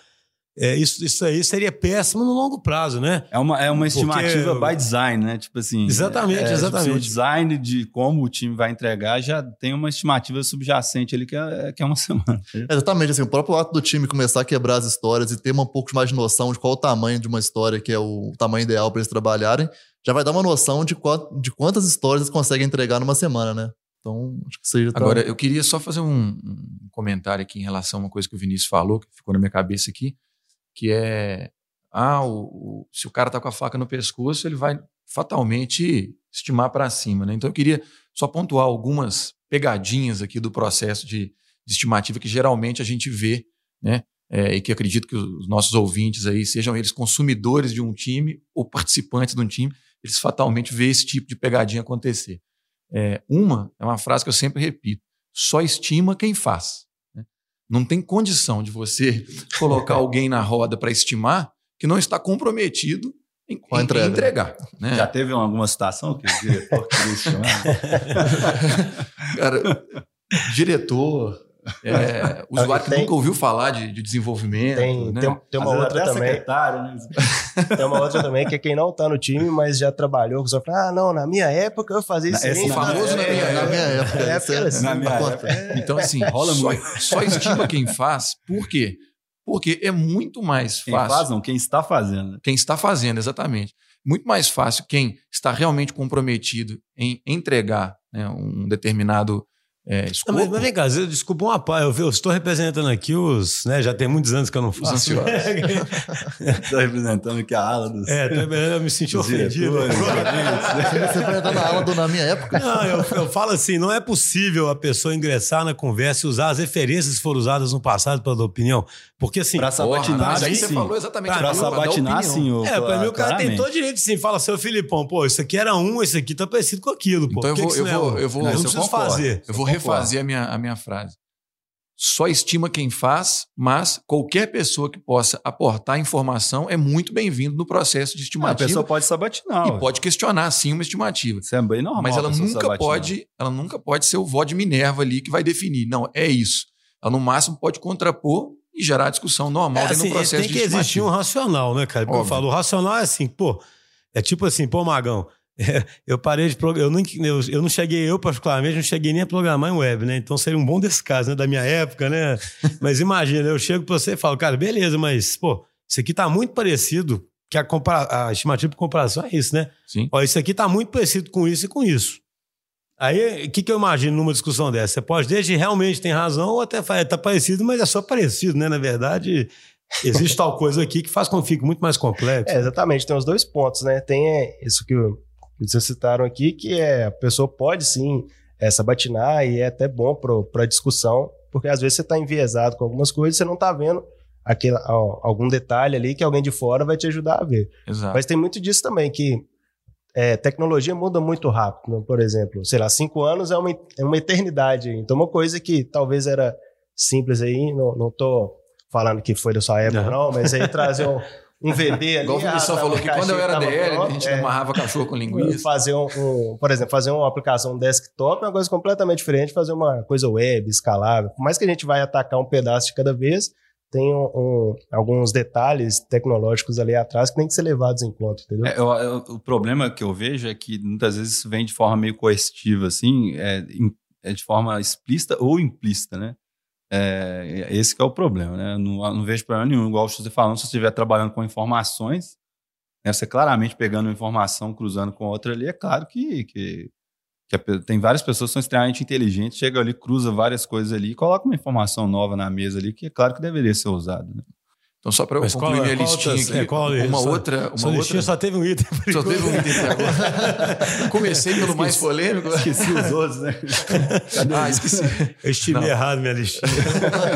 é, isso, isso aí seria péssimo no longo prazo, né? É uma, é uma Porque- estimativa by design, né? Tipo assim. Exatamente, é, tipo exatamente. assim, o design de como o time vai entregar já tem uma estimativa subjacente ali que é, que é uma semana. Exatamente, assim, o próprio ato do time começar a quebrar as histórias e ter um pouco mais de noção de qual o tamanho de uma história, que é o tamanho ideal para eles trabalharem, já vai dar uma noção de, qua- de quantas histórias eles conseguem entregar numa semana, né? Então, acho que seja. Agora, eu queria só fazer um, um comentário aqui em relação a uma coisa que o Vinícius falou, que ficou na minha cabeça aqui, que é, ah, o, o- se o cara tá com a faca no pescoço, ele vai fatalmente estimar para cima, né? Então eu queria só pontuar algumas pegadinhas aqui do processo de, de estimativa que geralmente a gente vê, né? É, e que acredito que os nossos ouvintes aí, sejam eles consumidores de um time ou participantes de um time, eles fatalmente vê esse tipo de pegadinha acontecer. É, uma é uma frase que eu sempre repito: só estima quem faz. Não tem condição de você colocar alguém na roda para estimar que não está comprometido em, em- em entrega. entregar. né? Já teve alguma situação que o diretor queria estimar? Cara, diretor, é, usuário que Tem- nunca ouviu falar de, de desenvolvimento. Tem, né? tem, tem uma outra até também. né? Tem uma outra também que é quem não tá no time, mas já trabalhou. Que só fala, ah, não, na minha época eu fazia isso. Esse aí, famoso na minha na minha época, É, é- assim, Na minha época. Então, assim, Rola só, muito. só estima quem faz. Por quê? Porque é muito mais Quem fácil. faz, não, quem está fazendo. quem está fazendo, exatamente. Muito mais fácil quem está realmente comprometido em entregar né, um determinado é, Não, escopo. mas, mas vem cá, eu- desculpa uma pá, eu, eu estou representando aqui os, né, já tem muitos anos que eu não faço. ansiosos. Estou representando aqui a ala dos. é, representando, eu me senti ofendido. diretores, Você entrar na aula do na minha época? Não, eu, eu falo assim, não é possível a pessoa ingressar na conversa e usar as referências que foram usadas no passado para dar opinião. Porque assim, Pra sabatinar, mas aí sim. você falou exatamente Pra Pra sabatinar, sim. ô, É, pra mim o cara tem claramente. todo direito sim. Fala, seu Filipão, pô, isso aqui era um, esse aqui tá parecido com aquilo, pô. Então eu vou- que isso eu é vou- eu vou- Não, isso eu preciso concordo. fazer. Eu vou refazer a minha, a minha frase. Só estima quem faz, mas qualquer pessoa que possa aportar informação é muito bem-vindo no processo de Ah, A estimativa pessoa pode sabatinar. e ué. pode questionar sim uma estimativa. Isso é bem normal. Mas ela nunca sabatinar. pode, ela nunca pode ser o vó de Minerva ali que vai definir. Não, é isso. Ela no máximo pode contrapor e gerar discussão normal É, assim, do processo tem que existir um racional, né, cara? Porque eu falo, o racional é assim, pô, é tipo assim, pô, Magão, é, eu parei de programar, eu, não- eu, eu não cheguei, eu particularmente, não cheguei nem a programar em web, né? Então seria um bom desse caso, né? Da minha época, né? Mas imagina, eu chego pra você e falo, cara, beleza, mas, pô, isso aqui tá muito parecido, que a, compara a estimativa de comparação é isso, né? Sim. Ó, isso aqui tá muito parecido com isso e com isso. Aí, o que, que eu imagino numa discussão dessa? Você pode desde realmente tem razão ou até fala, tá parecido, mas é só parecido, né? Na verdade, existe tal coisa aqui que faz com que fique muito mais complexo. É, exatamente, tem os dois pontos, né? Tem é, isso que, vocês citaram aqui, que é a pessoa pode sim é, sabatinar e é até bom para a discussão, porque às vezes você está enviesado com algumas coisas e você não está vendo aquele, ó, algum detalhe ali que alguém de fora vai te ajudar a ver. Exato. Mas tem muito disso também, que é, tecnologia muda muito rápido. né? Por exemplo, sei lá, cinco anos é uma, é uma eternidade. Então, uma coisa que talvez era simples aí, não, não tô falando que foi da sua época, Não. não, mas aí trazer um, um VB ali. Igual o ah, Vinícius tava falou que quando eu era DL, a pronto, gente é, amarrava cachorro com linguiça. fazer um, um- por exemplo, fazer uma aplicação desktop é uma coisa completamente diferente fazer uma coisa web, escalável. Por mais que a gente vai atacar um pedaço de cada vez, tem um- um- alguns detalhes tecnológicos ali atrás que tem que ser levados em conta, entendeu? É, eu- eu- o problema que eu vejo é que muitas vezes isso vem de forma meio coercitiva, assim, é, é de forma explícita ou implícita, né? É, esse que é o problema, né? Não, não vejo problema nenhum, igual você falando, se você estiver trabalhando com informações, né, você claramente pegando uma informação, cruzando com outra ali, é claro que, que, que tem várias pessoas que são extremamente inteligentes, chega ali, cruza várias coisas ali, coloca uma informação nova na mesa ali, que é claro que deveria ser usado. Né? Então, só para eu concluir qual, minha qual listinha outras, aqui, é, qual, uma só, outra... Uma sua outra... só teve um item. Só teve um item até agora. Comecei pelo mais polêmico. Esqueci os outros, né? Cadê ah, esqueci. Eu estimei errado minha listinha.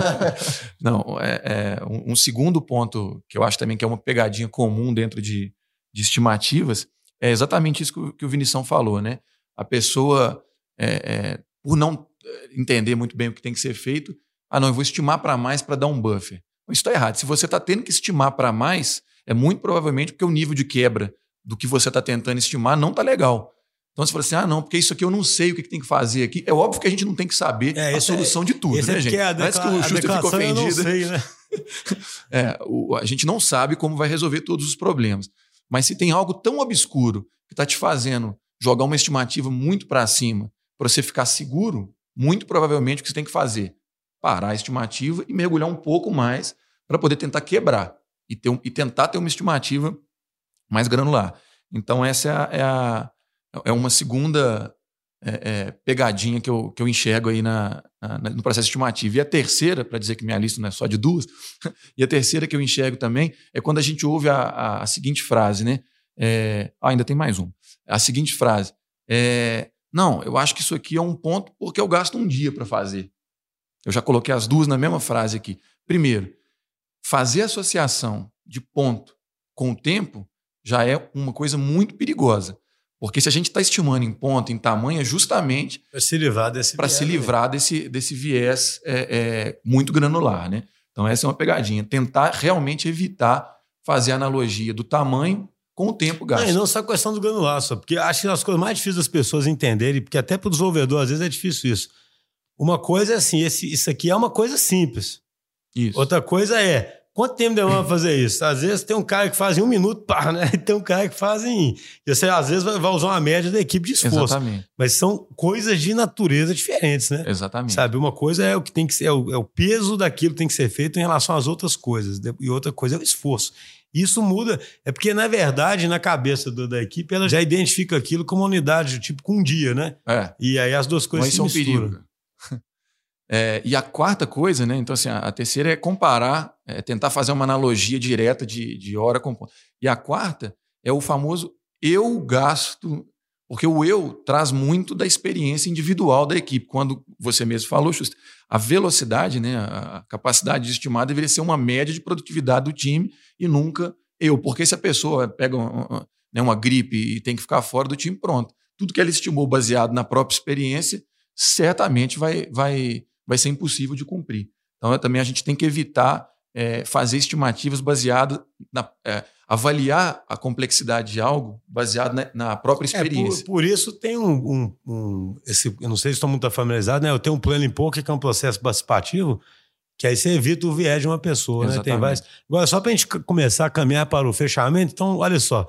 Não, é, é um, um, segundo ponto que eu acho também que é uma pegadinha comum dentro de, de estimativas é exatamente isso que o, que o Vinição falou, né? A pessoa, é, é por não entender muito bem o que tem que ser feito, ah, não, eu vou estimar para mais para dar um buffer. Isso está errado. Se você está tendo que estimar para mais, é muito provavelmente porque o nível de quebra do que você está tentando estimar não está legal. Então você fala assim: ah, não, porque isso aqui eu não sei o que, que tem que fazer aqui. É óbvio que a gente não tem que saber é, a solução é, de tudo, né, é gente? A Parece que o Schuster fica ofendido. Eu não sei, né? é, o, a gente não sabe como vai resolver todos os problemas. Mas se tem algo tão obscuro que está te fazendo jogar uma estimativa muito para cima para você ficar seguro, muito provavelmente o que você tem que fazer parar a estimativa e mergulhar um pouco mais para poder tentar quebrar e, ter um, e tentar ter uma estimativa mais granular. Então, essa é, a, é, a, é uma segunda é, é, pegadinha que eu, que eu enxergo aí na, na, no processo estimativo. E a terceira, para dizer que minha lista não é só de duas, e a terceira que eu enxergo também é quando a gente ouve a, a, seguinte frase, né? É, ah, ainda tem mais um. A seguinte frase. É, não, eu acho que isso aqui é um ponto porque eu gasto um dia para fazer. Eu já coloquei as duas na mesma frase aqui. Primeiro, fazer associação de ponto com o tempo já é uma coisa muito perigosa. Porque se a gente está estimando em ponto, em tamanho, é justamente para se livrar desse para se livrar desse, desse viés é, é, muito granular, né? Então essa é uma pegadinha. Tentar realmente evitar fazer analogia do tamanho com o tempo gasto. Não, e não só a questão do granular, só porque acho que as coisas mais difíceis das pessoas entenderem, porque até para o desenvolvedor às vezes é difícil isso. Uma coisa é assim, esse, isso aqui é uma coisa simples. Isso. Outra coisa é, quanto tempo demora pra fazer isso? Às vezes tem um cara que faz em um minuto, pá, né? E tem um cara que faz em... Você às vezes vai usar uma média da equipe de esforço. Exatamente. Mas são coisas de natureza diferentes, né? Exatamente. Sabe, uma coisa é o que tem que ser, é o, é o peso daquilo que tem que ser feito em relação às outras coisas. E outra coisa é o esforço. Isso muda, é porque, na verdade, na cabeça do, da equipe, ela já identifica aquilo como unidade, tipo, com um dia, né? É. E aí as duas coisas Mas se misturam. É um. É, e a quarta coisa, né? Então, assim, a, a terceira é comparar, é tentar fazer uma analogia direta de, de hora com ponto. E a quarta é o famoso eu gasto, porque o eu traz muito da experiência individual da equipe. Quando você mesmo falou, a velocidade, né, a capacidade de estimar deveria ser uma média de produtividade do time e nunca eu. Porque se a pessoa pega uma, né, uma gripe e tem que ficar fora do time, pronto. Tudo que ela estimou baseado na própria experiência certamente vai, vai vai ser impossível de cumprir. Então, também a gente tem que evitar é, fazer estimativas baseadas na. É, avaliar a complexidade de algo baseado na, na própria experiência. É, por, por, isso tem um, um, um, esse, eu não sei se estão muito familiarizados, né? Eu tenho um plano em pouco que é um processo participativo, que aí você evita o viés de uma pessoa, né? Tem vários. Agora, só para a gente começar a caminhar para o fechamento, então, olha só,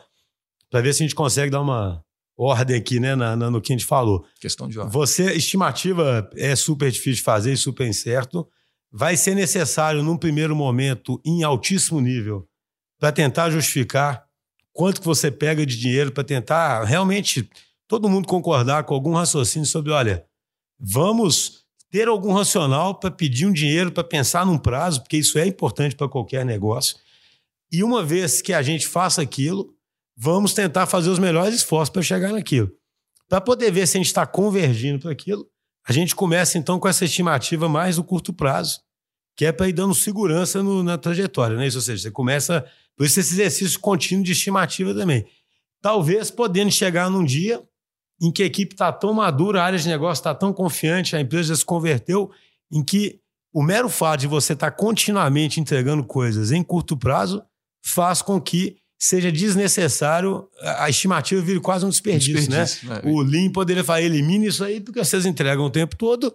para ver se a gente consegue dar uma ordem aqui, né, na, na, no que a gente falou. Questão de ordem. Você, estimativa é super difícil de fazer e super incerto. Vai ser necessário, num primeiro momento, em altíssimo nível, para tentar justificar quanto que você pega de dinheiro, para tentar realmente todo mundo concordar com algum raciocínio sobre, olha, vamos ter algum racional para pedir um dinheiro, para pensar num prazo, porque isso é importante para qualquer negócio. E uma vez que a gente faça aquilo, vamos tentar fazer os melhores esforços para chegar naquilo. Para poder ver se a gente está convergindo para aquilo, a gente começa então com essa estimativa mais do curto prazo, que é para ir dando segurança no, na trajetória, né? Isso, ou seja, você começa. Por isso, esse exercício contínuo de estimativa também. Talvez podendo chegar num dia em que a equipe está tão madura, a área de negócio está tão confiante, a empresa já se converteu, em que o mero fato de você estar tá continuamente entregando coisas em curto prazo faz com que seja desnecessário, a estimativa vira quase um desperdício, desperdício né? né? O Lean poderia falar, elimine isso aí, porque vocês entregam o tempo todo,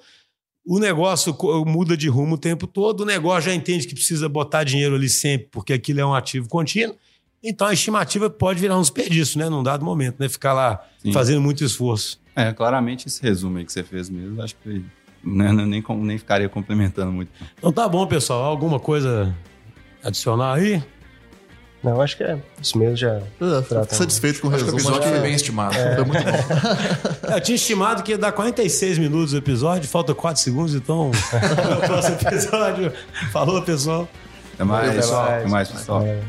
o negócio muda de rumo o tempo todo, o negócio já entende que precisa botar dinheiro ali sempre, porque aquilo é um ativo contínuo, então a estimativa pode virar um desperdício, né? Num dado momento, né? Ficar lá Sim. fazendo muito esforço. É, claramente esse resumo aí que você fez mesmo, acho que né, nem, com- nem ficaria complementando muito. Então tá bom, pessoal. Alguma coisa adicionar aí? Não, acho que é isso mesmo já. É, satisfeito com o Acho que o resumo. episódio acho foi bem estimado. Foi muito bom. Eu tinha estimado que ia dar 46 minutos o episódio, falta 4 segundos, então. O próximo episódio. Falou, pessoal. Até mais, Até mais. Até mais pessoal. É.